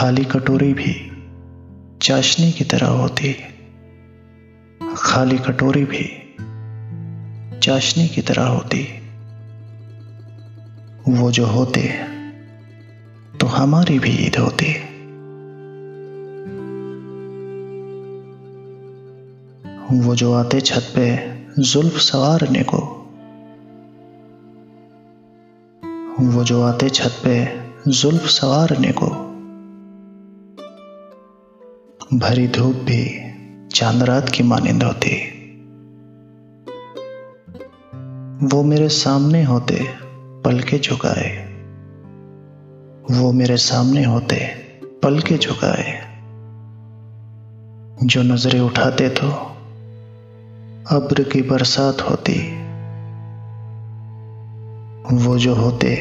खाली कटोरी भी चाशनी की तरह होती खाली कटोरी भी चाशनी की तरह होती वो जो होते तो हमारी भी ईद होती वो जो आते छत पे जुल्फ सवारने को, वो जो आते छत पे जुल्फ सवारने को भरी धूप भी चाँद रात की मानिंद होती। वो मेरे सामने होते पल के झुकाए। वो मेरे सामने होते पल के झुकाए। जो नज़रें उठाते तो अब्र की बरसात होती। वो जो होते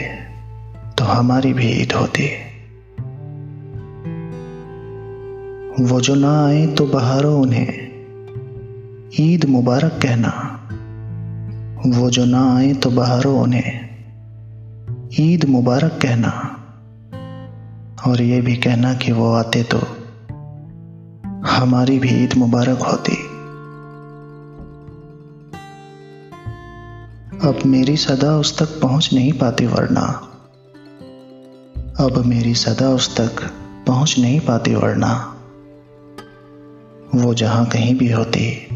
तो हमारी भी ईद होती। वो जो ना आए तो बहारो उन्हें। ईद मुबारक कहना। वो जो ना आए तो बहारो उन्हें। ईद मुबारक कहना। और ये भी कहना कि वो आते तो हमारी भी ईद मुबारक होती। अब मेरी सदा उस तक पहुँच नहीं पाती वरना। अब मेरी सदा उस तक पहुँच नहीं पाती वरना। वो जहाँ कहीं भी होती,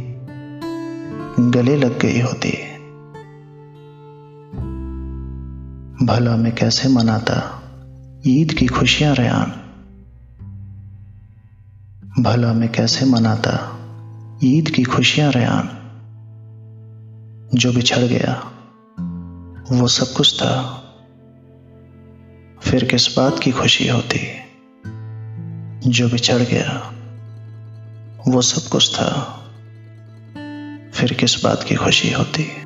गले लग गई होती। भला मैं कैसे मनाता ईद की खुशियाँ, रयान? भला मैं कैसे मनाता ईद की खुशियाँ, रयान? जो बिछड़ गया, वो सब कुछ था। फिर किस बात की खुशी होती जो बिछड़ गया? वो सब कुछ था। फिर किस बात की खुशी होती?